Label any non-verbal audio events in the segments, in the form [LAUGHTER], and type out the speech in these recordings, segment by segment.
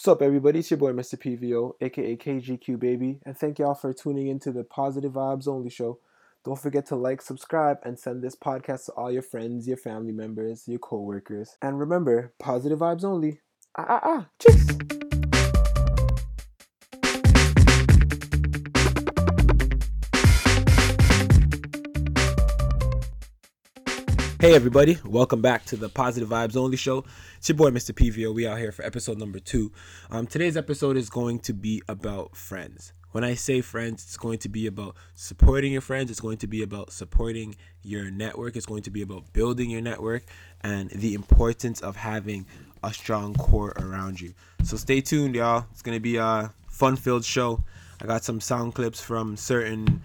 What's up, everybody? It's your boy, Mr. PVO, aka KGQ Baby, and thank y'all for tuning in to the Positive Vibes Only show. Don't forget to like, subscribe, and send this podcast to all your friends, your family members, your co-workers. And remember, positive vibes only. Ah ah ah. Cheers. Hey everybody, welcome back to the Positive Vibes Only Show. It's your boy Mr. PVO. We out here for episode number two. Um, today's episode is going to be about friends. When I say friends, it's going to be about supporting your friends. It's going to be about supporting your network. It's going to be about building your network and the importance of having a strong core around you. So stay tuned, y'all. It's gonna be a fun-filled show. I got some sound clips from certain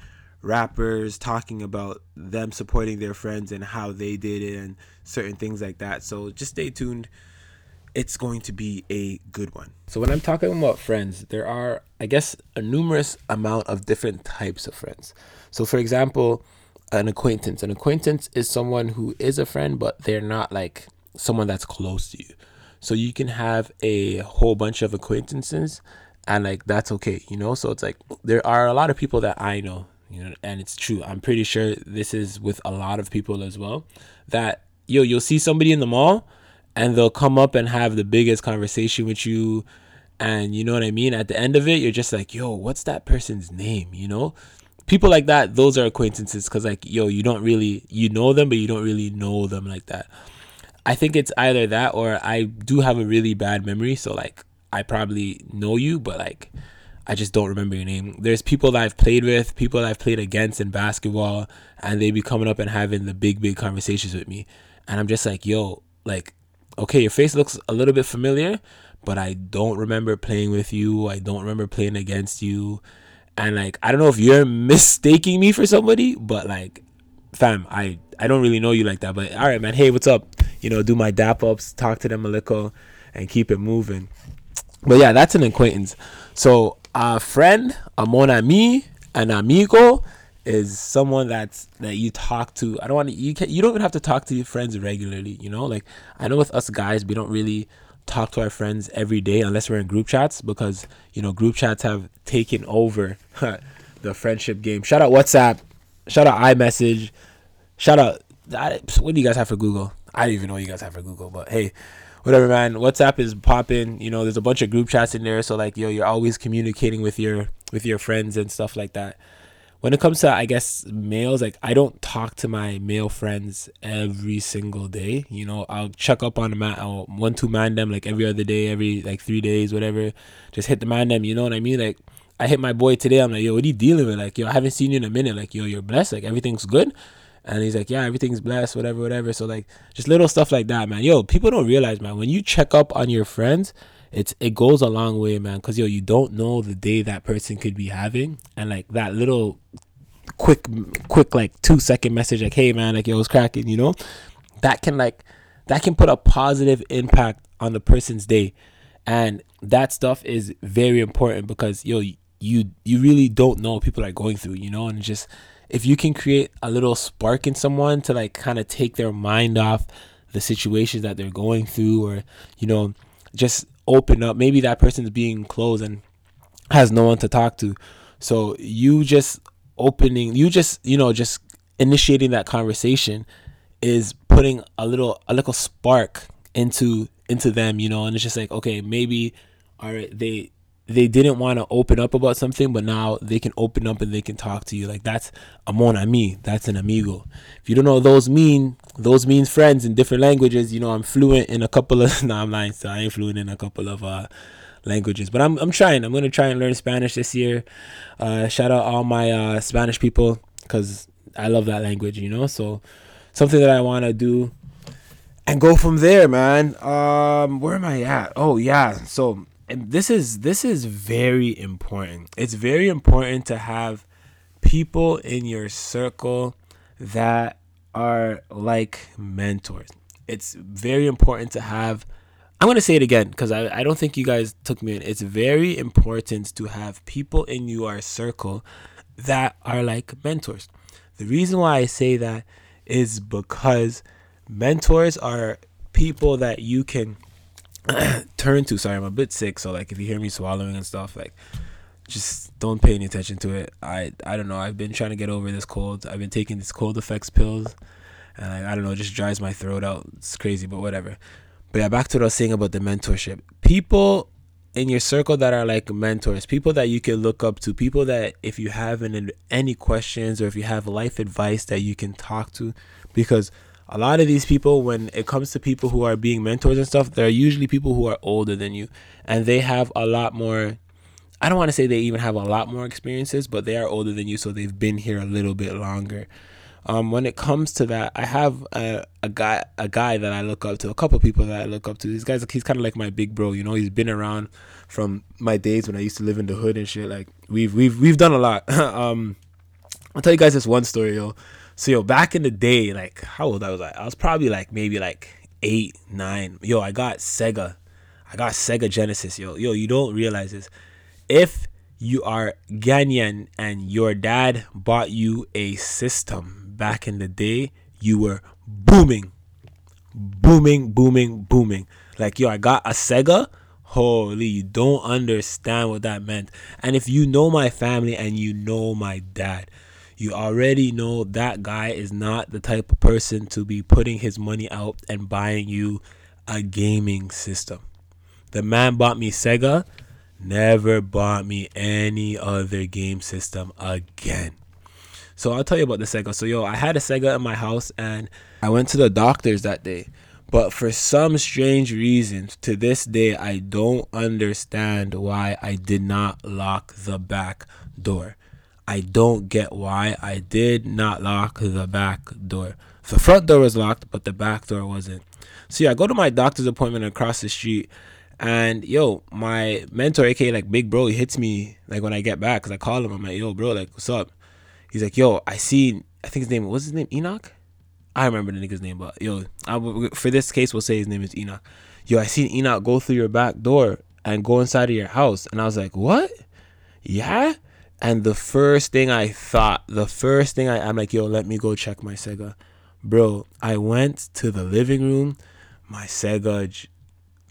rappers talking about them supporting their friends and how they did it and certain things like that. So just stay tuned. It's going to be a good one. So when I'm talking about friends, there are I guess a numerous amount of different types of friends. So for example, an acquaintance. An acquaintance is someone who is a friend but they're not like someone that's close to you. So you can have a whole bunch of acquaintances and like that's okay, you know? So it's like there are a lot of people that I know you know and it's true. I'm pretty sure this is with a lot of people as well that yo you'll see somebody in the mall and they'll come up and have the biggest conversation with you. And you know what i mean? At the end of it you're just like yo what's that person's name? You know? People like that those are acquaintances because like yo you don't really you know them but you don't really know them like that. I think it's either that or i do have a really bad memory. So like i probably know you but like I just don't remember your name. There's people that I've played with, people that I've played against in basketball, and they be coming up and having the big, big conversations with me. And I'm just like, yo, like, okay, your face looks a little bit familiar, but I don't remember playing with you. I don't remember playing against you. And like, I don't know if you're [LAUGHS] mistaking me for somebody, but like, fam, I, I don't really know you like that. But all right, man. Hey, what's up? You know, do my dap ups, talk to them a little, and keep it moving. But yeah, that's an acquaintance. So a friend, a mon ami, an amigo is someone that's that you talk to. I don't want to. You can. You don't even have to talk to your friends regularly. You know, like I know with us guys, we don't really talk to our friends every day unless we're in group chats because you know group chats have taken over [LAUGHS] the friendship game. Shout out WhatsApp. Shout out iMessage. Shout out. What do you guys have for Google? I don't even know what you guys have for Google, but hey, whatever, man. WhatsApp is popping. You know, there's a bunch of group chats in there, so like, yo, you're always communicating with your with your friends and stuff like that. When it comes to, I guess, males, like I don't talk to my male friends every single day. You know, I'll check up on them, uh, I'll one two man them like every other day, every like three days, whatever. Just hit the man them. You know what I mean? Like I hit my boy today. I'm like, yo, what are you dealing with? Like, yo, I haven't seen you in a minute. Like, yo, you're blessed. Like everything's good. And he's like, yeah, everything's blessed, whatever, whatever. So like, just little stuff like that, man. Yo, people don't realize, man, when you check up on your friends, it's it goes a long way, man. Cause yo, you don't know the day that person could be having, and like that little quick, quick like two second message, like, hey, man, like yo, it's cracking, you know, that can like that can put a positive impact on the person's day, and that stuff is very important because yo, you you really don't know what people are going through, you know, and just if you can create a little spark in someone to like kind of take their mind off the situations that they're going through or you know just open up. Maybe that person's being closed and has no one to talk to. So you just opening you just you know just initiating that conversation is putting a little a little spark into into them you know and it's just like okay maybe all right they they didn't want to open up about something, but now they can open up and they can talk to you. Like that's a mon ami, that's an amigo. If you don't know those mean, those means friends in different languages. You know, I'm fluent in a couple of. [LAUGHS] no, I'm lying. So I ain't fluent in a couple of uh, languages, but I'm I'm trying. I'm gonna try and learn Spanish this year. Uh, shout out all my uh, Spanish people because I love that language. You know, so something that I want to do and go from there, man. Um, where am I at? Oh yeah, so and this is this is very important. It's very important to have people in your circle that are like mentors. It's very important to have I'm going to say it again because I, I don't think you guys took me in. It's very important to have people in your circle that are like mentors. The reason why I say that is because mentors are people that you can [CLEARS THROAT] turn to. Sorry, I'm a bit sick, so like if you hear me swallowing and stuff, like just don't pay any attention to it. I I don't know. I've been trying to get over this cold. I've been taking these Cold-FX pills, and I, I don't know, it just dries my throat out. It's crazy, but whatever. But yeah, back to what I was saying about the mentorship. People in your circle that are like mentors, people that you can look up to, people that if you have any, any questions or if you have life advice that you can talk to, because a lot of these people, when it comes to people who are being mentors and stuff, they're usually people who are older than you and they have a lot more. I don't want to say they even have a lot more experiences, but they are older than you, so they've been here a little bit longer. Um, when it comes to that, I have a, a guy a guy that I look up to, a couple people that I look up to. These guys, he's kind of like my big bro. You know, he's been around from my days when I used to live in the hood and shit. Like we've we've we've done a lot. [LAUGHS] um, I'll tell you guys this one story, yo. So yo, back in the day, like how old I was I? I was probably like maybe like eight, nine. Yo, I got Sega. I got Sega Genesis, yo. Yo, you don't realize this. If you are Ghanaian and your dad bought you a system back in the day, you were booming, booming, booming, booming. Like, yo, I got a Sega. Holy, you don't understand what that meant. And if you know my family and you know my dad, you already know that guy is not the type of person to be putting his money out and buying you a gaming system. The man bought me Sega, never bought me any other game system again. So I'll tell you about the Sega. So yo, I had a Sega in my house and I went to the doctors that day. But for some strange reason, to this day, I don't understand why I did not lock the back door. I don't get why I did not lock the back door. The front door was locked, but the back door wasn't. So yeah, I go to my doctor's appointment across the street, and yo, my mentor, aka like Big Bro, he hits me like when I get back, cause I call him. I'm like, yo, bro, like, what's up? He's like, yo, I see. I think his name was his name Enoch. I remember the nigga's name, but yo, I, for this case, we'll say his name is Enoch. Yo, I seen Enoch go through your back door and go inside of your house, and I was like, what? Yeah. And the first thing I thought, the first thing I, I'm like, yo, let me go check my Sega, bro. I went to the living room. My Sega j-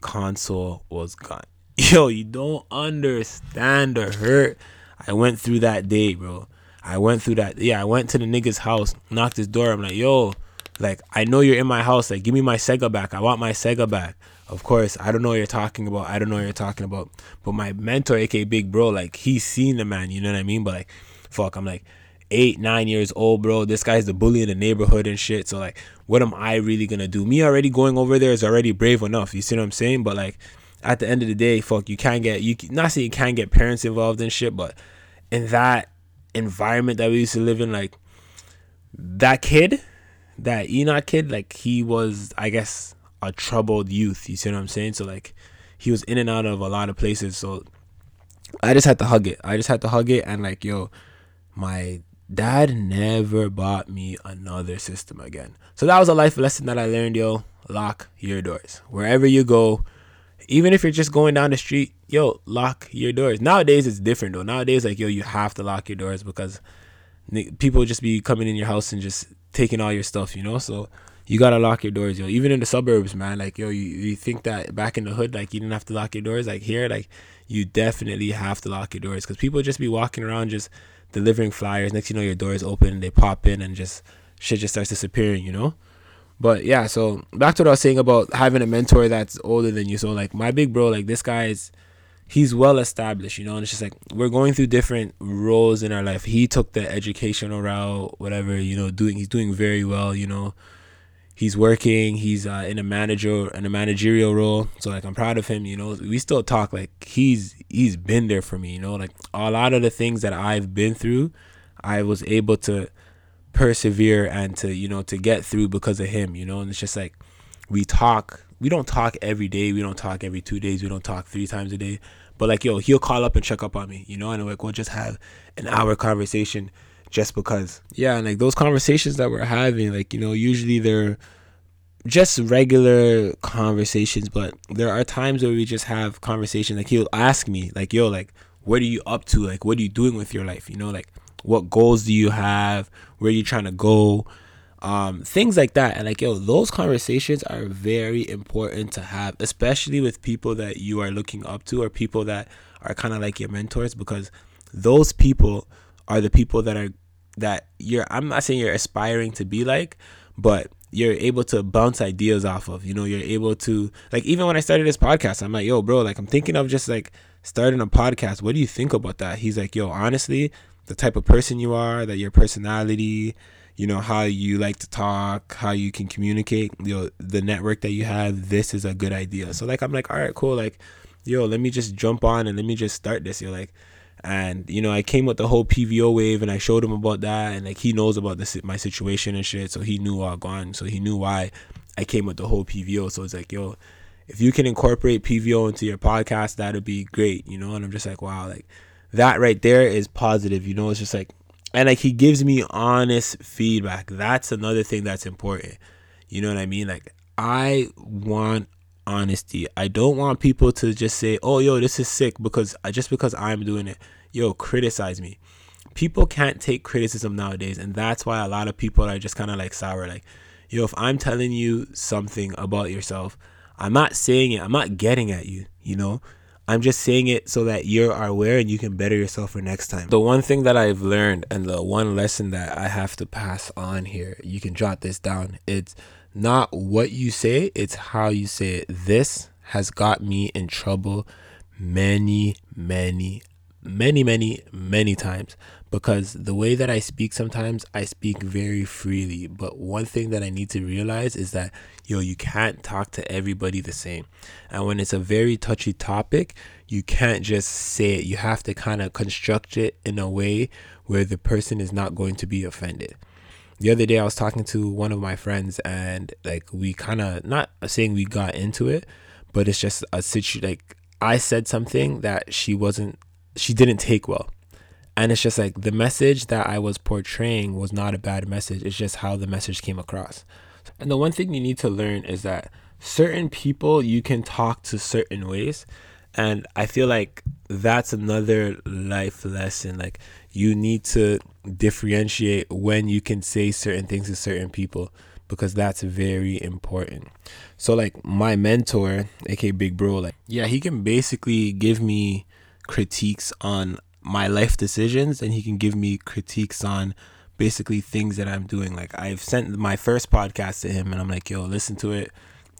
console was gone. [LAUGHS] Yo, you don't understand the hurt I went through that day, bro. I went through that. Yeah, I went to the nigga's house, knocked his door. I'm like, yo, like I know you're in my house. Like, give me my Sega back. I want my Sega back. Of course, I don't know what you're talking about. I don't know what you're talking about. But my mentor, aka Big Bro, like he's seen the man. You know what I mean? But like, fuck, I'm like eight, nine years old, bro. This guy's the bully in the neighborhood and shit. So like, what am I really gonna do? Me already going over there is already brave enough. You see what I'm saying? But like, at the end of the day, fuck, you can't get you. Not saying you can't get parents involved in shit, but in that environment that we used to live in, like that kid, that Enoch kid, like he was, I guess, a troubled youth. You see what I'm saying? So like he was in and out of a lot of places. So I just had to hug it. I just had to hug it and like, yo, my dad never bought me another system again. So that was a life lesson that I learned, yo. Lock your doors. Wherever you go, even if you're just going down the street, yo, lock your doors. Nowadays it's different though. Nowadays, like yo, you have to lock your doors because people just be coming in your house and just taking all your stuff, you know. So you gotta lock your doors, yo. Even in the suburbs, man. Like yo, you, you think that back in the hood, like you didn't have to lock your doors. Like here, like you definitely have to lock your doors because people just be walking around just delivering flyers. Next, you know, your door is open, they pop in, and just shit just starts disappearing, you know. But yeah, so back to what I was saying about having a mentor that's older than you. So like my big bro, like this guy is he's well established, you know, and it's just like we're going through different roles in our life. He took the educational route, whatever, you know, doing he's doing very well, you know. He's working, he's uh, in a manager in a managerial role. So like I'm proud of him, you know. We still talk like he's he's been there for me, you know, like a lot of the things that I've been through, I was able to persevere and to, you know, to get through because of him, you know. And it's just like we talk we don't talk every day. We don't talk every two days. We don't talk three times a day. But like, yo, he'll call up and check up on me, you know, and like we'll just have an hour conversation just because. Yeah, and like those conversations that we're having, like, you know, usually they're just regular conversations, but there are times where we just have conversations. Like he'll ask me, like, yo, like, what are you up to? Like, what are you doing with your life? You know, like what goals do you have? Where are you trying to go? um, things like that. And like, yo, those conversations are very important to have, especially with people that you are looking up to or people that are kind of like your mentors, because those people are the people that are that you're. I'm not saying you're aspiring to be like, but you're able to bounce ideas off of. You know, you're able to like even when I started this podcast, I'm like, yo, bro, like I'm thinking of just like starting a podcast. What do you think about that? He's like, yo, honestly, the type of person you are, that your personality, you know how you like to talk how you can communicate you know the network that you have this is a good idea so like i'm like all right cool like yo let me just jump on and let me just start this you're like and you know i came with the whole pvo wave and i showed him about that. And like he knows about this my situation and shit. So he knew all gone. So he knew why i came with the whole pvo so it's like yo if you can incorporate pvo into your podcast that'd be great you know? And i'm just like wow like that right there is positive you know? It's just like and like he gives me honest feedback. That's another thing that's important. You know what i mean? Like i want honesty i don't want people to just say oh yo this is sick because uh, just because i'm doing it yo criticize me people can't take criticism nowadays and that's why a lot of people are just kind of like sour like yo if i'm telling you something about yourself i'm not saying it i'm not getting at you you know I'm just saying it so that you are aware and you can better yourself for next time. The one thing that I've learned and the one lesson that I have to pass on here, you can jot this down. It's not what you say, it's how you say it. This has got me in trouble many, many, many, many, many times because the way that I speak sometimes I speak very freely. But one thing that I need to realize is that yo, you can't talk to everybody the same. And when it's a very touchy topic, you can't just say it. You have to kind of construct it in a way where the person is not going to be offended. The other day I was talking to one of my friends and like we kind of not saying we got into it, but it's just a situation like I said something that she wasn't she didn't take well and it's just like the message that I was portraying was not a bad message. It's just how the message came across. And the one thing you need to learn is that certain people you can talk to certain ways. And I feel like that's another life lesson. Like you need to differentiate when you can say certain things to certain people because that's very important. So like my mentor, aka Big Bro, like yeah, he can basically give me critiques on my life decisions and he can give me critiques on basically things that I'm doing. Like I've sent my first podcast to him and I'm like, yo, listen to it,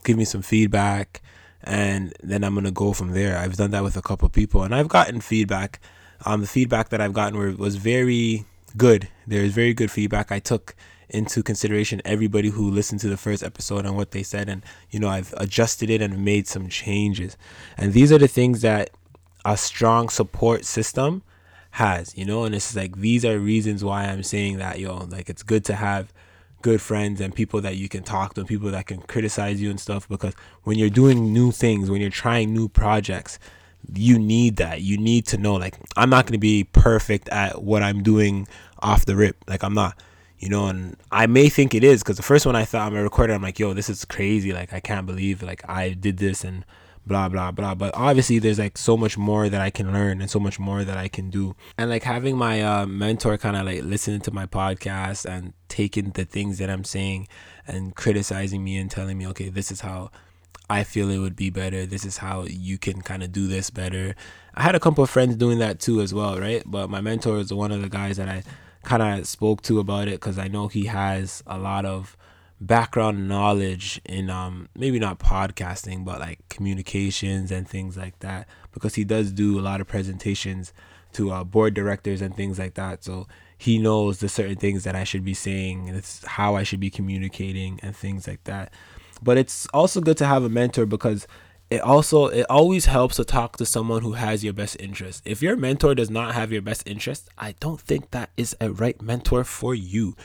give me some feedback, and then I'm gonna go from there. I've done that with a couple people and I've gotten feedback. Um, the feedback that I've gotten were, was very good. There's very good feedback. I took into consideration everybody who listened to the first episode and what they said, and you know I've adjusted it and made some changes. And these are the things that a strong support system has, you know, and it's like these are reasons why I'm saying that, yo, like it's good to have good friends and people that you can talk to, and people that can criticize you and stuff. Because when you're doing new things, when you're trying new projects, you need that. You need to know, like, I'm not going to be perfect at what I'm doing off the rip. Like, I'm not, you know, and I may think it is because the first one I thought I'm a recorder, I'm like, yo, this is crazy. Like, I can't believe, like, I did this and blah blah blah. But obviously there's like so much more that i can learn and so much more that i can do. And like having my uh, mentor kind of like listening to my podcast and taking the things that i'm saying and criticizing me and telling me okay this is how i feel it would be better. This is how you can kind of do this better. I had a couple of friends doing that too as well right? But my mentor is one of the guys that i kind of spoke to about it because i know he has a lot of background knowledge in um maybe not podcasting but like communications and things like that because he does do a lot of presentations to uh, board directors and things like that. So he knows the certain things that I should be saying and it's how I should be communicating and things like that. But it's also good to have a mentor because it also it always helps to talk to someone who has your best interest. If your mentor does not have your best interest i don't think that is a right mentor for you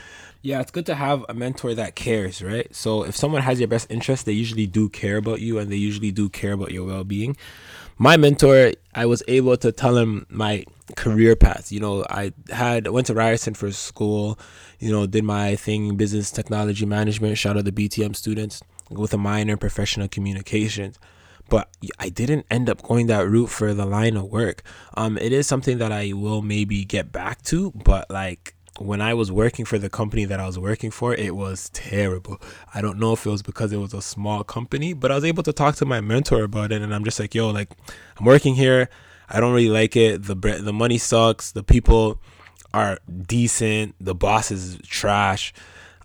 yeah, it's good to have a mentor that cares, right? So if someone has your best interest, they usually do care about you and they usually do care about your well being. My mentor, I was able to tell him my career path. You know, I had went to Ryerson for school, you know, did my thing business technology management, shout out the BTM students with a minor in professional communications but I didn't end up going that route for the line of work. Um, it is something that I will maybe get back to, but like when I was working for the company that I was working for, it was terrible. I don't know if it was because it was a small company, but I was able to talk to my mentor about it, and I'm just like, yo, like I'm working here. I don't really like it. The the money sucks. The people are decent. The boss is trash.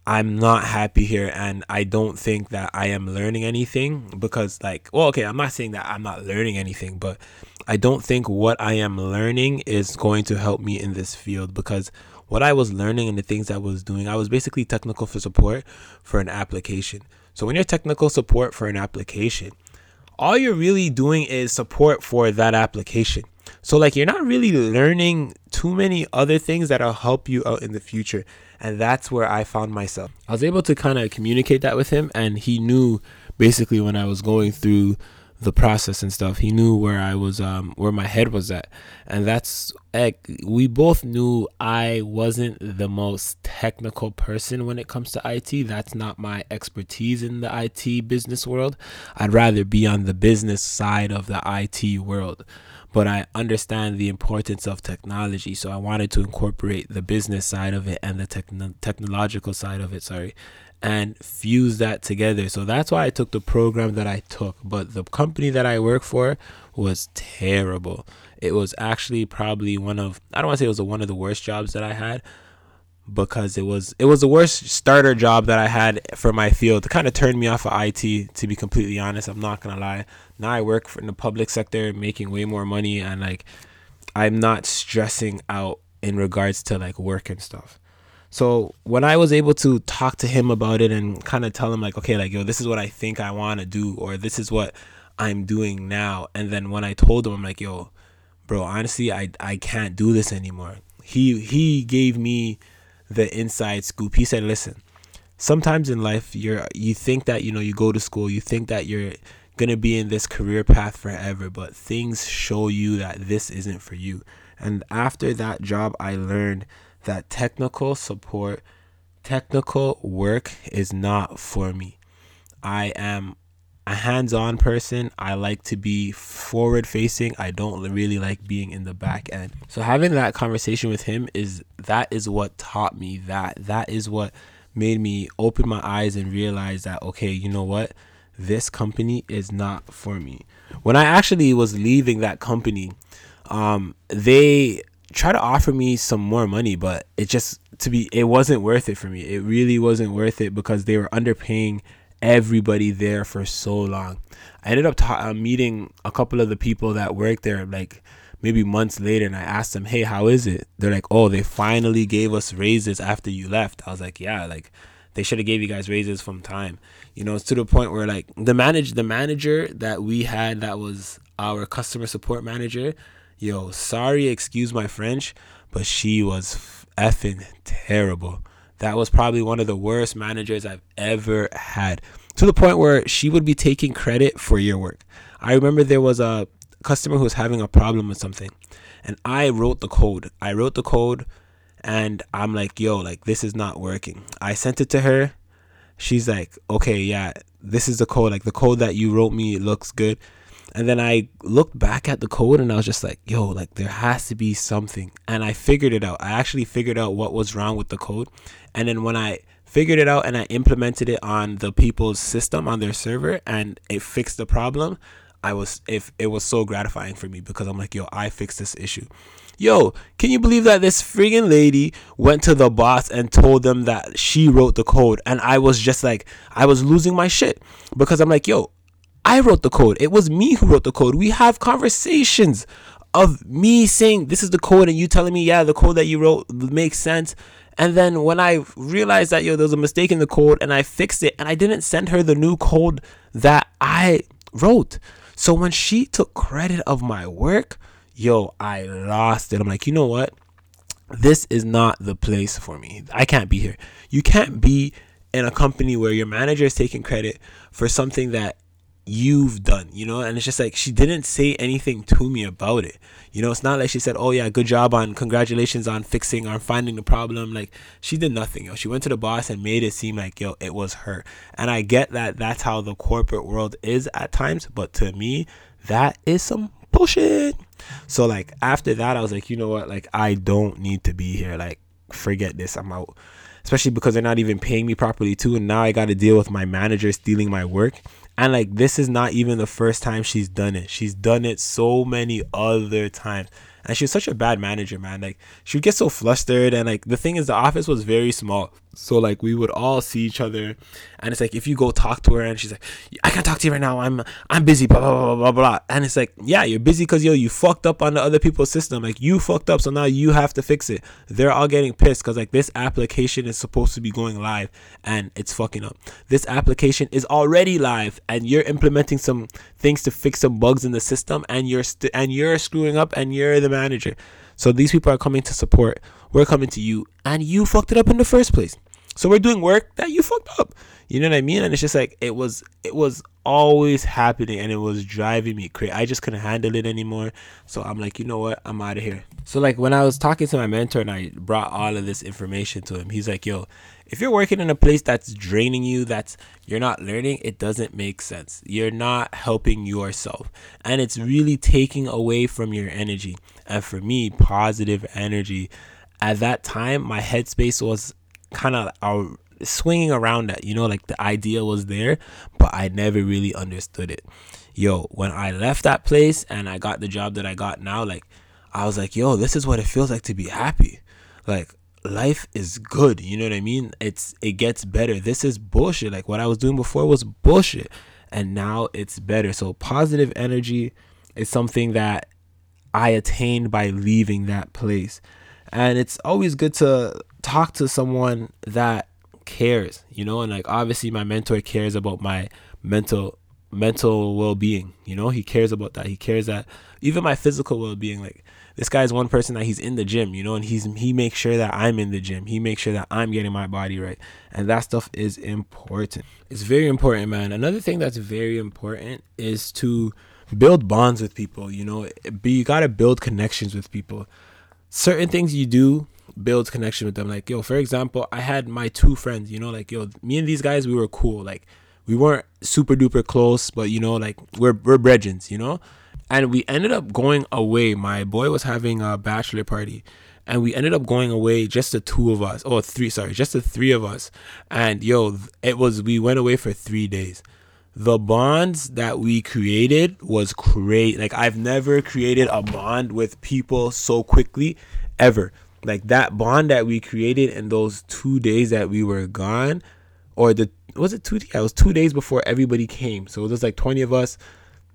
I'm not happy here and I don't think that I am learning anything because like well okay I'm not saying that I'm not learning anything but I don't think what I am learning is going to help me in this field because what I was learning and the things I was doing I was basically technical for support for an application. So when you're technical support for an application all you're really doing is support for that application. So like you're not really learning too many other things that'll help you out in the future. And that's where I found myself. I was able to kind of communicate that with him and he knew basically when I was going through the process and stuff. He knew where I was, um, where my head was at, and that's like we both knew I wasn't the most technical person when it comes to IT. That's not my expertise in the IT business world. I'd rather be on the business side of the IT world but I understand the importance of technology. So I wanted to incorporate the business side of it and the techn- technological side of it, sorry, and fuse that together. So that's why I took the program that I took. But the company that I work for was terrible. It was actually probably one of, I don't want to say it was one of the worst jobs that I had, because it was it was the worst starter job that I had for my field. It kind of turned me off of IT to be completely honest. I'm not gonna lie. Now I work in the public sector, making way more money, and like I'm not stressing out in regards to like work and stuff. So when I was able to talk to him about it and kind of tell him like, okay, like yo, this is what I think I want to do, or this is what I'm doing now, and then when I told him, I'm like, yo, bro, honestly, I I can't do this anymore. He he gave me the inside scoop. He said, "Listen, sometimes in life you're you think that you know you go to school, you think that you're to be in this career path forever, but things show you that this isn't for you." And after that job, I learned that technical support, technical work is not for me. I am a hands-on person. I like to be forward facing. I don't really like being in the back end. So having that conversation with him is that is what taught me that. That is what made me open my eyes and realize that okay, you know what? This company is not for me. When I actually was leaving that company, um they tried to offer me some more money, but it just to be it wasn't worth it for me. It really wasn't worth it because they were underpaying everybody there for so long. I ended up ta- uh, meeting a couple of the people that worked there like maybe months later and I asked them, "Hey, how is it?" They're like, "Oh, they finally gave us raises after you left." I was like, "Yeah, like they should have gave you guys raises from time." You know, it's to the point where like the manage the manager that we had that was our customer support manager, yo, sorry, excuse my French, but she was effing terrible. That was probably one of the worst managers I've ever had. To the point where she would be taking credit for your work. I remember there was a customer who was having a problem with something, and I wrote the code. I wrote the code, and I'm like, yo, like, this is not working. I sent it to her. She's like, okay, yeah, this is the code. Like, the code that you wrote me looks good. And then I looked back at the code and I was just like, yo, like there has to be something. And I figured it out. I actually figured out what was wrong with the code. And then when I figured it out and I implemented it on the people's system on their server and it fixed the problem, I was if it was so gratifying for me because I'm like, yo, I fixed this issue. Yo, can you believe that this friggin' lady went to the boss and told them that she wrote the code? And I was just like, I was losing my shit because I'm like, yo, I wrote the code. It was me who wrote the code. We have conversations of me saying this is the code and you telling me, yeah, the code that you wrote makes sense. And then when I realized that yo, there was a mistake in the code and I fixed it and I didn't send her the new code that I wrote. So when she took credit of my work, yo, I lost it. I'm like, you know what? This is not the place for me. I can't be here. You can't be in a company where your manager is taking credit for something that you've done, you know? And it's just like she didn't say anything to me about it. You know, it's not like she said, "Oh yeah, good job on congratulations on fixing or finding the problem." Like she did nothing. Yo, she went to the boss and made it seem like yo, it was her. And I get that that's how the corporate world is at times, but to me, that is some bullshit. So like after that, I was like, you know what? Like I don't need to be here. Like forget this, I'm out. Especially because they're not even paying me properly too, and now I got to deal with my manager stealing my work. And like this is not even the first time she's done it. She's done it so many other times and she was such a bad manager, man. Like she would get so flustered, and like the thing is, the office was very small, so like we would all see each other, and it's like if you go talk to her, and she's like, "I can't talk to you right now. I'm I'm busy." Blah blah blah blah blah. And it's like, yeah, you're busy because yo, you fucked up on the other people's system. Like you fucked up, so now you have to fix it. They're all getting pissed because like this application is supposed to be going live, and it's fucking up. This application is already live, and you're implementing some things to fix some bugs in the system, and you're st- and you're screwing up, and you're the manager. So these people are coming to support. We're coming to you, and you fucked it up in the first place. So we're doing work that you fucked up. You know what I mean? And it's just like it was it was always happening and it was driving me crazy. I just couldn't handle it anymore. So I'm like, you know what? I'm out of here. So like when I was talking to my mentor and I brought all of this information to him, he's like, yo, if you're working in a place that's draining you, that's you're not learning, it doesn't make sense. You're not helping yourself. And it's really taking away from your energy. And for me, positive energy at that time, my headspace was kind of uh, swinging around that, you know, like the idea was there, but I never really understood it. Yo, when I left that place and I got the job that I got now, like, I was like, yo, this is what it feels like to be happy. Like, life is good. You know what I mean? It's it gets better. This is bullshit. Like what I was doing before was bullshit. And now it's better. So positive energy is something that I attained by leaving that place. And it's always good to talk to someone that cares, you know, and like obviously my mentor cares about my mental mental well-being, you know? He cares about that. He cares that even my physical well-being like this guy's one person that he's in the gym, you know, and he's he makes sure that I'm in the gym. He makes sure that I'm getting my body right. And that stuff is important. It's very important, man. Another thing that's very important is to build bonds with people, you know. You got to build connections with people. Certain things you do builds connection with them. Like, yo, for example, I had my two friends, you know, like, yo, me and these guys, we were cool. Like, we weren't super duper close, but you know, like we're we're brethren, you know and we ended up going away. My boy was having a bachelor party, and we ended up going away just the two of us. or three, sorry, just the three of us. And yo, it was we went away for three days. The bonds that we created was great. Like I've never created a bond with people so quickly, ever. Like that bond that we created in those two days that we were gone, or the was it two? Yeah, it was two days before everybody came. So it was like twenty of us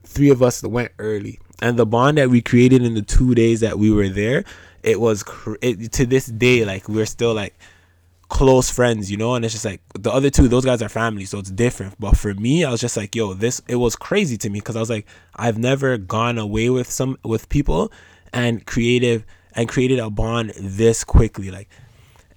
three of us went early and the bond that we created in the two days that we were there it was it, to this day like we're still like close friends you know and it's just like the other two those guys are family so it's different but for me i was just like yo this it was crazy to me because i was like i've never gone away with some with people and creative and created a bond this quickly like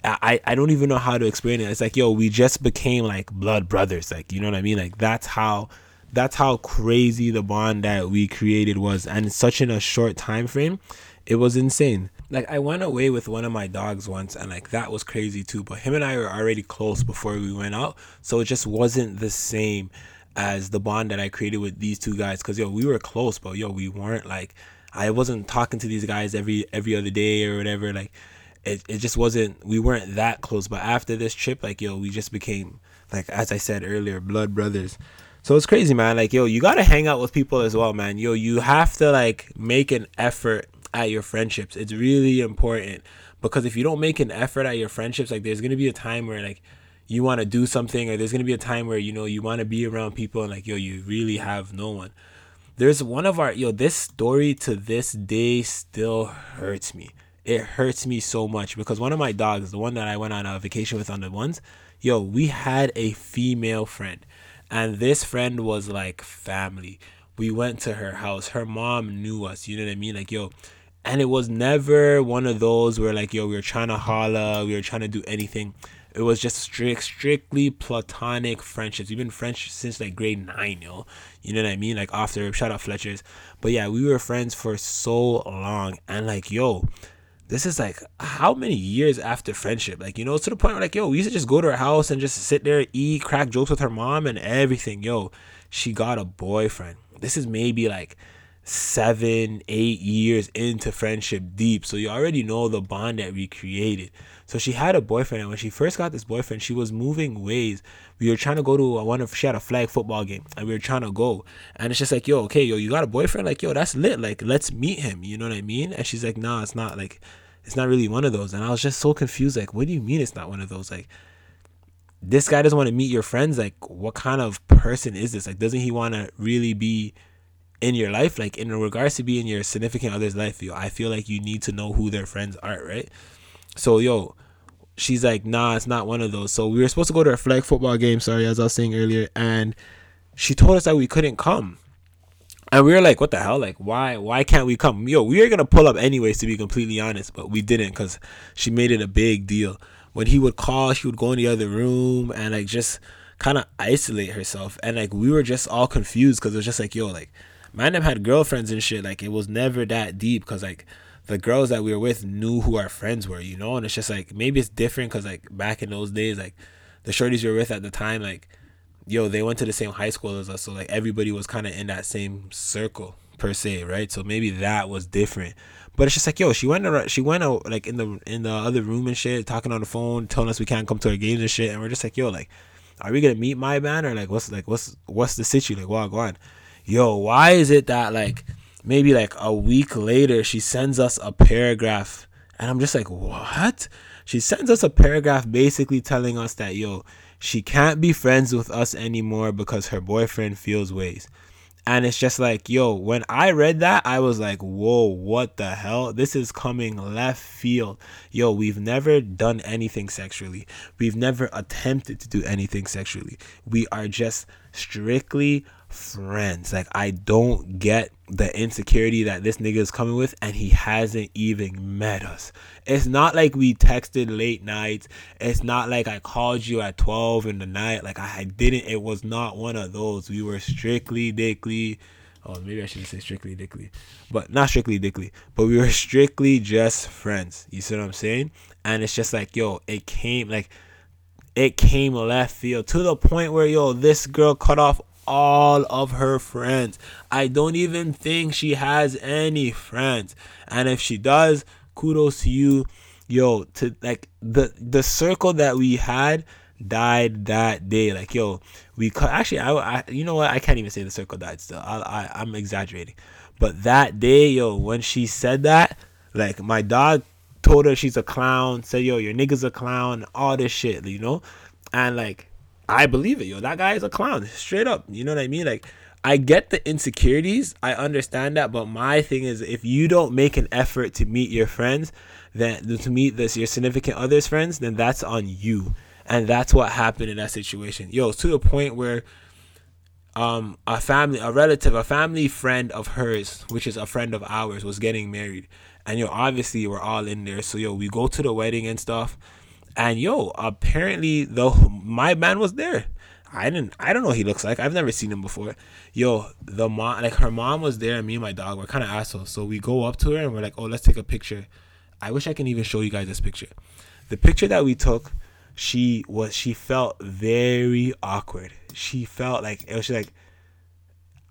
I, I don't even know how to explain it. It's like, yo, we just became like blood brothers. Like, you know what I mean? Like, that's how that's how crazy the bond that we created was and such in a short time frame it was insane like i went away with one of my dogs once and like that was crazy too but him and i were already close before we went out so it just wasn't the same as the bond that i created with these two guys because yo we were close but yo we weren't like i wasn't talking to these guys every every other day or whatever like it, it just wasn't we weren't that close but after this trip like yo we just became like as i said earlier blood brothers so it's crazy, man. Like, yo, you gotta hang out with people as well, man. Yo, you have to like make an effort at your friendships. It's really important because if you don't make an effort at your friendships, like, there's gonna be a time where like you want to do something, or there's gonna be a time where you know you want to be around people, and like, yo, you really have no one. There's one of our yo. This story to this day still hurts me. It hurts me so much because one of my dogs, the one that I went on a vacation with on the ones, yo, we had a female friend and this friend was like family. We went to her house. Her mom knew us. You know what I mean? Like, yo, and it was never one of those where like, yo, we were trying to holla, we were trying to do anything. It was just strict, strictly platonic friendships. We've been friends since like grade nine, yo. You know what I mean? Like after shout out Fletcher's. But yeah, we were friends for so long. And like, yo, this is like how many years after friendship? Like, you know, to the point where like, yo, we used to just go to her house and just sit there, eat, crack jokes with her mom and everything. Yo, she got a boyfriend. This is maybe like seven, eight years into friendship deep. So you already know the bond that we created. So she had a boyfriend, and when she first got this boyfriend, she was moving ways. We were trying to go to one of she had a flag football game, and we were trying to go. And it's just like, yo, okay, yo, you got a boyfriend? Like, yo, that's lit. Like, let's meet him. You know what I mean? And she's like, nah, it's not. Like, it's not really one of those. And I was just so confused. Like, what do you mean it's not one of those? Like, this guy doesn't want to meet your friends. Like, what kind of person is this? Like, doesn't he want to really be in your life? Like, in regards to being your significant other's life, yo, I feel like you need to know who their friends are, right? So, yo, she's like, nah, it's not one of those. So we were supposed to go to a flag football game, sorry, as I was saying earlier, and she told us that we couldn't come. And we were like, what the hell? Like, why why can't we come? Yo, we were gonna pull up anyways, to be completely honest, but we didn't because she made it a big deal. When he would call, she would go in the other room and like just kind of isolate herself. And like we were just all confused because it was just like, yo, like man, them had girlfriends and shit. Like it was never that deep because like the girls that we were with knew who our friends were, you know. And it's just like maybe it's different because like back in those days, like the shorties we were with at the time, like yo, they went to the same high school as us, so like everybody was kind of in that same circle per se, right? So maybe that was different. But it's just like yo, she went around, she went out like in the in the other room and shit, talking on the phone, telling us we can't come to our games and shit, and we're just like yo, like, are we gonna meet my band or like what's like what's what's the situation? Like, wow, go on, yo, why is it that like maybe like a week later she sends us a paragraph and i'm just like what? She sends us a paragraph basically telling us that yo she can't be friends with us anymore because her boyfriend feels ways. And it's just like yo when i read that i was like whoa what the hell? This is coming left field. Yo we've never done anything sexually. We've never attempted to do anything sexually. We are just strictly friends. Like I don't get the insecurity that this nigga is coming with and he hasn't even met us. It's not like we texted late nights. It's not like I called you at 12 in the night. Like I didn't it was not one of those. We were strictly dickly Oh, maybe I shouldn't say strictly dickly. But not strictly dickly. But we were strictly just friends. You see what I'm saying? And it's just like, yo, it came like it came left field to the point where yo, this girl cut off all of her friends. I don't even think she has any friends. And if she does, kudos to you. Yo, to like the the circle that we had died that day. Like yo, we. Actually, I, I you know what? I can't even say the circle died. Still, I, I I'm exaggerating. But that day, yo, when she said that, like my dog told her she's a clown. Said yo, your nigga's a clown. All this shit, you know, and like I believe it, yo. That guy is a clown, straight up. You know what I mean? Like, I get the insecurities. I understand that, but my thing is, if you don't make an effort to meet your friends, then to meet this your significant other's friends, then that's on you. And that's what happened in that situation. Yo, to the point where um a family a relative a family friend of hers which is a friend of ours was getting married and yo obviously we're all in there so yo we go to the wedding and stuff and yo, apparently though my man was there. I didn't I don't know what he looks like. I've never seen him before. Yo, the mom like her mom was there and me and my dog were kinda assholes. So we go up to her and we're like, Oh, let's take a picture. I wish I can even show you guys this picture. The picture that we took, she was she felt very awkward. She felt like it was like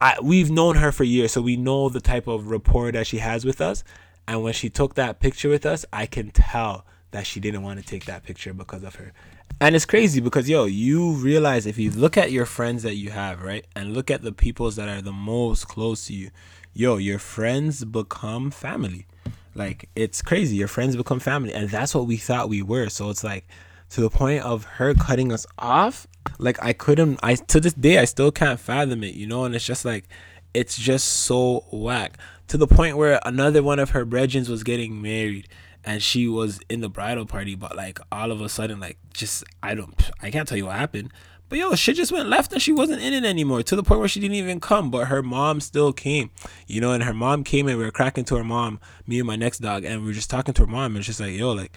I we've known her for years, so we know the type of rapport that she has with us. And when she took that picture with us, I can tell that she didn't want to take that picture because of her. And it's crazy because yo, you realize if you look at your friends that you have, right? And look at the peoples that are the most close to you, yo, your friends become family. Like it's crazy. Your friends become family. And that's what we thought we were. So it's like to the point of her cutting us off, like I couldn't I to this day I still can't fathom it, you know, and it's just like it's just so whack. To the point where another one of her brethren was getting married and she was in the bridal party, but like all of a sudden, like just I don't I can't tell you what happened. But yo, shit just went left and she wasn't in it anymore to the point where she didn't even come. But her mom still came, you know, and her mom came and we were cracking to her mom, me and my next dog, and we were just talking to her mom and she's like, yo, like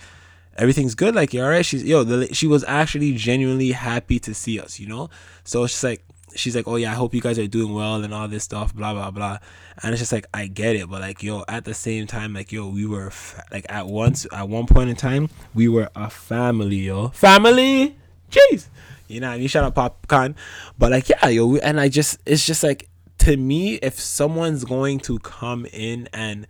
everything's good, like you all right? She's yo, the, she was actually genuinely happy to see us, you know. So it's just like she's like, oh yeah, I hope you guys are doing well and all this stuff, blah blah blah. And it's just like I get it, but like yo, at the same time, like yo, we were fa- like at once at one point in time, we were a family, yo, family. Jeez, you know, I mean, shout out Popcorn, but like yeah, yo, and I just it's just like to me, if someone's going to come in and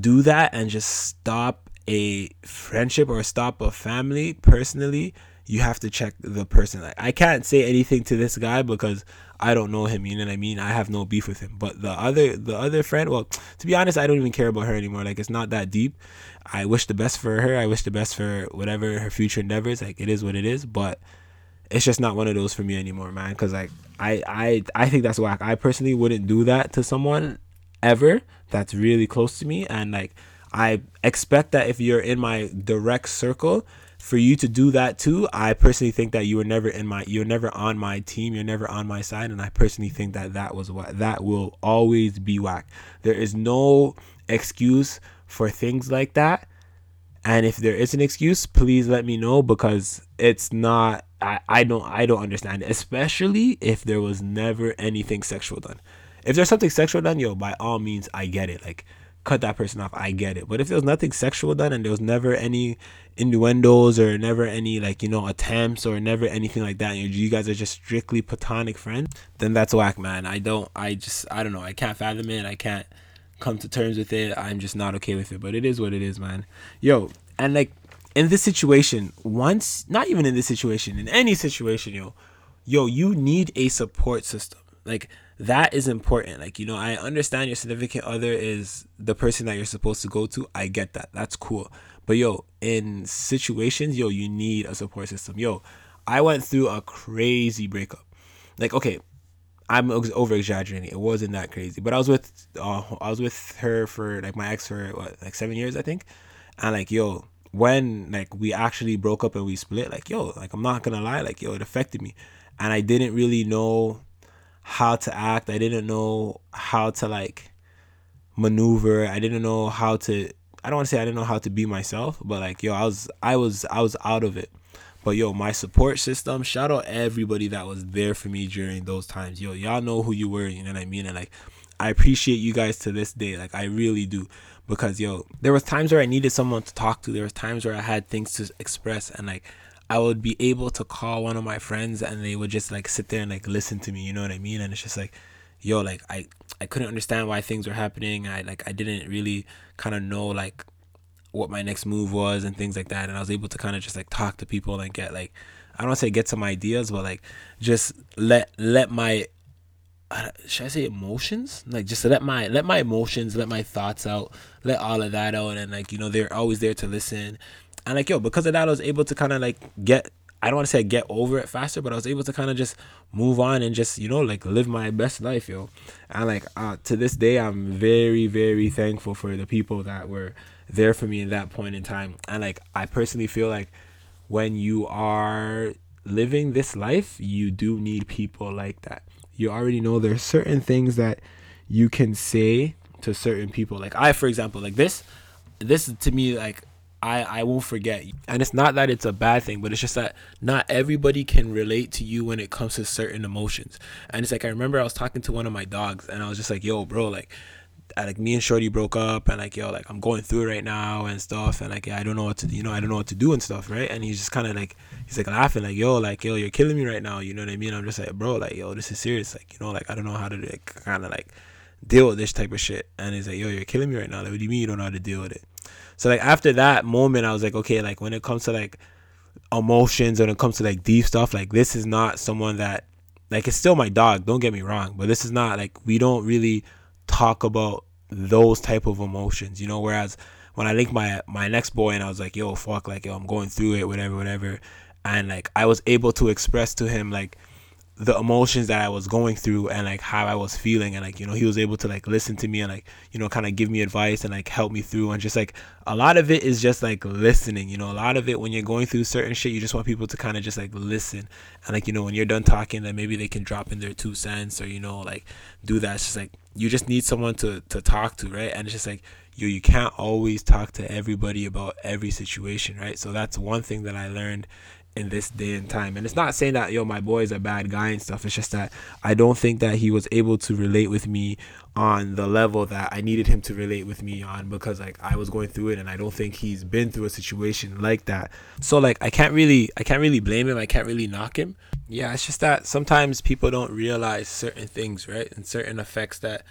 do that and just stop a friendship or stop a family, personally, you have to check the person. Like I can't say anything to this guy because I don't know him. You know what I mean? I have no beef with him. But the other the other friend, well, to be honest, I don't even care about her anymore. Like it's not that deep. I wish the best for her. I wish the best for whatever her future endeavors. Like it is what it is. But it's just not one of those for me anymore, man. Because like I I I think that's whack. I personally wouldn't do that to someone ever that's really close to me, and like I expect that if you're in my direct circle, for you to do that too, I personally think that you were never in my you're never on my team, you're never on my side and I personally think that that was what that will always be whack. There is no excuse for things like that. And if there is an excuse, please let me know because it's not I, I don't I don't understand especially if there was never anything sexual done. If there's something sexual done, yo, by all means I get it. Like cut that person off. I get it. But if there was nothing sexual done and there was never any innuendos or never any like you know attempts or never anything like that, you, you guys are just strictly platonic friends, then that's whack, man. I don't. I just I don't know. I can't fathom it. I can't come to terms with it. I'm just not okay with it. But it is what it is, man. Yo, and like in this situation, once not even in this situation, in any situation, yo, yo, you need a support system. Like that is important. Like, you know, I understand your significant other is the person that you're supposed to go to. I get that. That's cool. But yo, in situations, yo, you need a support system. Yo, I went through a crazy breakup. Like, okay, I'm over exaggerating. It wasn't that crazy, but I was with uh, I was with her for like my ex for what like seven years, I think. And like, yo, when like we actually broke up and we split, like, yo, like I'm not gonna lie, like, yo, it affected me, and I didn't really know how to act. I didn't know how to like maneuver. I didn't know how to I don't want to say I didn't know how to be myself, but like yo, I was I was I was out of it. But yo, my support system, shout out everybody that was there for me during those times. Yo, y'all know who you were, you know what I mean? And like I appreciate you guys to this day. Like I really do. Because yo, there was times where I needed someone to talk to. There was times where I had things to express and like I would be able to call one of my friends and they would just like sit there and like listen to me, you know what I mean? And it's just like, yo, like I I couldn't understand why things were happening. I like I didn't really kind of know like what my next move was and things like that. And I was able to kind of just like talk to people and get like I don't want to say get some ideas, but like just let let my should I say emotions? Like just let my let my emotions, let my thoughts out, let all of that out, and like you know they're always there to listen and like yo, because of that, I was able to kind of like get I don't want to say get over it faster, but I was able to kind of just move on and just you know like live my best life, yo. And like uh, to this day, I'm very very thankful for the people that were there for me in that point in time. And like I personally feel like when you are living this life, you do need people like that. You already know there's certain things that you can say to certain people. Like I, for example, like this, this to me like I, I won't forget. And it's not that it's a bad thing, but it's just that not everybody can relate to you when it comes to certain emotions. And it's like I remember I was talking to one of my dogs and I was just like, yo, bro, like I, like me and Shorty broke up and like yo, like I'm going through it right now and stuff and like I don't know what to you know, I don't know what to do and stuff, right? And he's just kinda like he's like laughing, like, yo, like yo, you're killing me right now, you know what I mean? I'm just like, bro, like, yo, this is serious. Like, you know, like I don't know how to like kinda like deal with this type of shit. And he's like, yo, you're killing me right now. Like, what do you mean you don't know how to deal with it? So like after that moment, I was like, okay, like when it comes to like emotions, when it comes to like deep stuff, like this is not someone that like it's still my dog. Don't get me wrong, but this is not like we don't really talk about those type of emotions, you know. Whereas when I linked my my next boy and I was like, yo, fuck, like yo, I'm going through it, whatever, whatever, and like I was able to express to him like the emotions that I was going through and like how I was feeling and like you know he was able to like listen to me and like you know kind of give me advice and like help me through and just like a lot of it is just like listening you know a lot of it when you're going through certain shit you just want people to kind of just like listen and like you know when you're done talking then maybe they can drop in their two cents or you know like do that. It's just like you just need someone to to talk to right? And it's just like you you can't always talk to everybody about every situation right? So that's one thing that I learned in this day and time. And it's not saying that yo my boy is a bad guy and stuff. It's just that I don't think that he was able to relate with me on the level that I needed him to relate with me on because like I was going through it and I don't think he's been through a situation like that. So like I can't really I can't really blame him. I can't really knock him. Yeah, it's just that sometimes people don't realize certain things, right? And certain effects that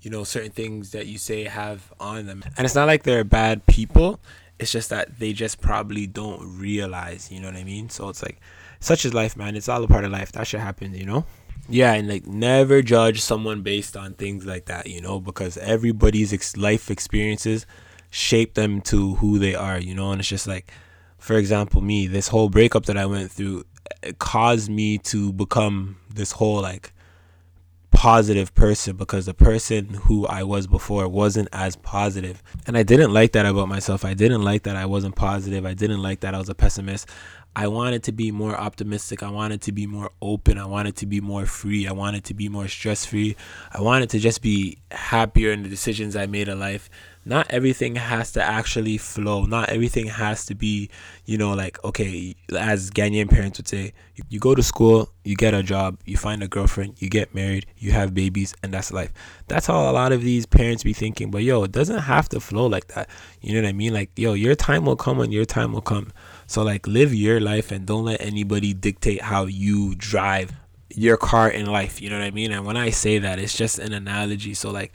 you know certain things that you say have on them. And it's not like they're bad people it's just that they just probably don't realize, you know what I mean? So it's like, such is life, man. It's all a part of life. That should happen, you know? Yeah, and like never judge someone based on things like that, you know, because everybody's ex- life experiences shape them to who they are, you know? And it's just like, for example, me, this whole breakup that I went through caused me to become this whole like positive person because the person who I was before wasn't as positive. And I didn't like that about myself. I didn't like that I wasn't positive. I didn't like that I was a pessimist. I wanted to be more optimistic. I wanted to be more open. I wanted to be more free. I wanted to be more stress free. I wanted to just be happier in the decisions I made in life not everything has to actually flow. Not everything has to be, you know, like, okay, as Ghanaian parents would say, you, you, go to school, you get a job, you find a girlfriend, you get married, you have babies, and that's life. That's how a lot of these parents be thinking. But yo, it doesn't have to flow like that. You know what I mean? Like, yo, your time will come when your time will come. So, like, live your life and don't let anybody dictate how you drive your car in life. You know what I mean? And when I say that, it's just an analogy. So, like,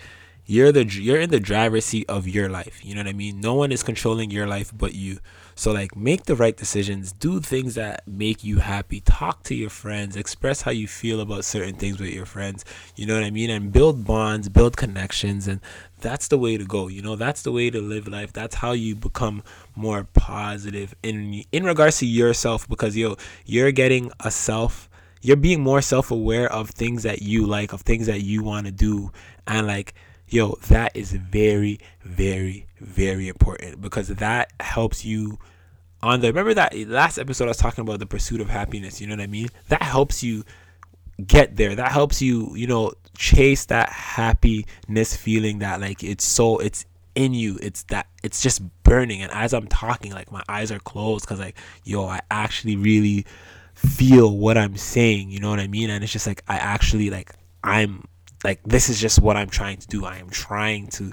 you're the you're in the driver's seat of your life. You know what i mean? No one is controlling your life but you. So like make the right decisions. Do things that make you happy. Talk to your friends. Express how you feel about certain things with your friends. You know what i mean? And build bonds build connections and that's the way to go. You know that's the way to live life. That's how you become more positive in in regards to yourself because yo you're getting a self you're being more self-aware of things that you like of things that you want to do. And like yo, that is very, very, very important because that helps you on the remember that last episode I was talking about the pursuit of happiness, you know what I mean? That helps you get there. That helps you, you know, chase that happiness feeling that like it's so it's in you. It's that it's just burning and as I'm talking like my eyes are closed cuz like yo, I actually really feel what I'm saying, you know what I mean? And it's just like I actually like I'm like this is just what I'm trying to do. I am trying to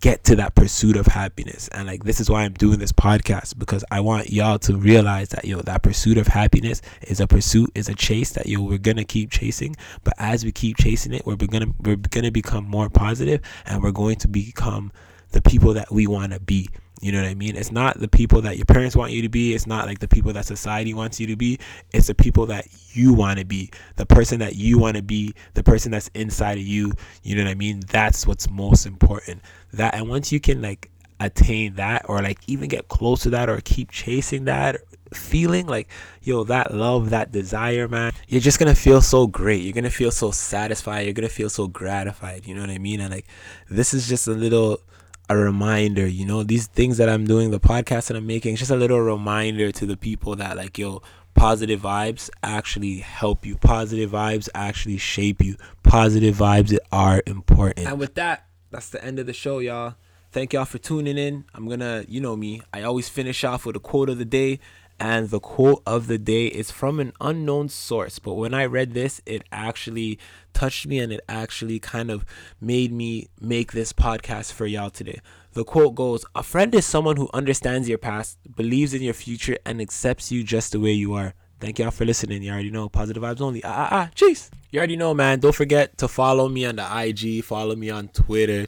get to that pursuit of happiness. And like this is why I'm doing this podcast because I want y'all to realize that yo that pursuit of happiness is a pursuit, is a chase that yo we're gonna keep chasing. But as we keep chasing it, we're gonna we're gonna become more positive and we're going to become the people that we want to be. You know what I mean? It's not the people that your parents want you to be. It's not like the people that society wants you to be. It's the people that you want to be. The person that you want to be, the person that's inside of you. You know what I mean? That's what's most important. That and once you can like attain that or like even get close to that or keep chasing that feeling like yo that love that desire man you're just gonna feel so great you're gonna feel so satisfied you're gonna feel so gratified you know what i mean and like this is just a little a reminder, you know, these things that I'm doing, the podcast that I'm making, it's just a little reminder to the people that like, yo, positive vibes actually help you. Positive vibes actually shape you. Positive vibes are important. And with that, that's the end of the show, y'all. Thank y'all for tuning in. I'm gonna, you know me, I always finish off with a quote of the day. And the quote of the day is from an unknown source. But when I read this, it actually touched me and it actually kind of made me make this podcast for y'all today. The quote goes A friend is someone who understands your past, believes in your future, and accepts you just the way you are. Thank y'all for listening. You already know positive vibes only. Ah, ah, ah. Jeez. You already know, man. Don't forget to follow me on the IG, follow me on Twitter.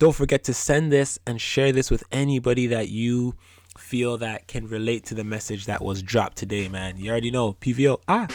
Don't forget to send this and share this with anybody that you feel that can relate to the message that was dropped today, man. You already know. PVO. Ah.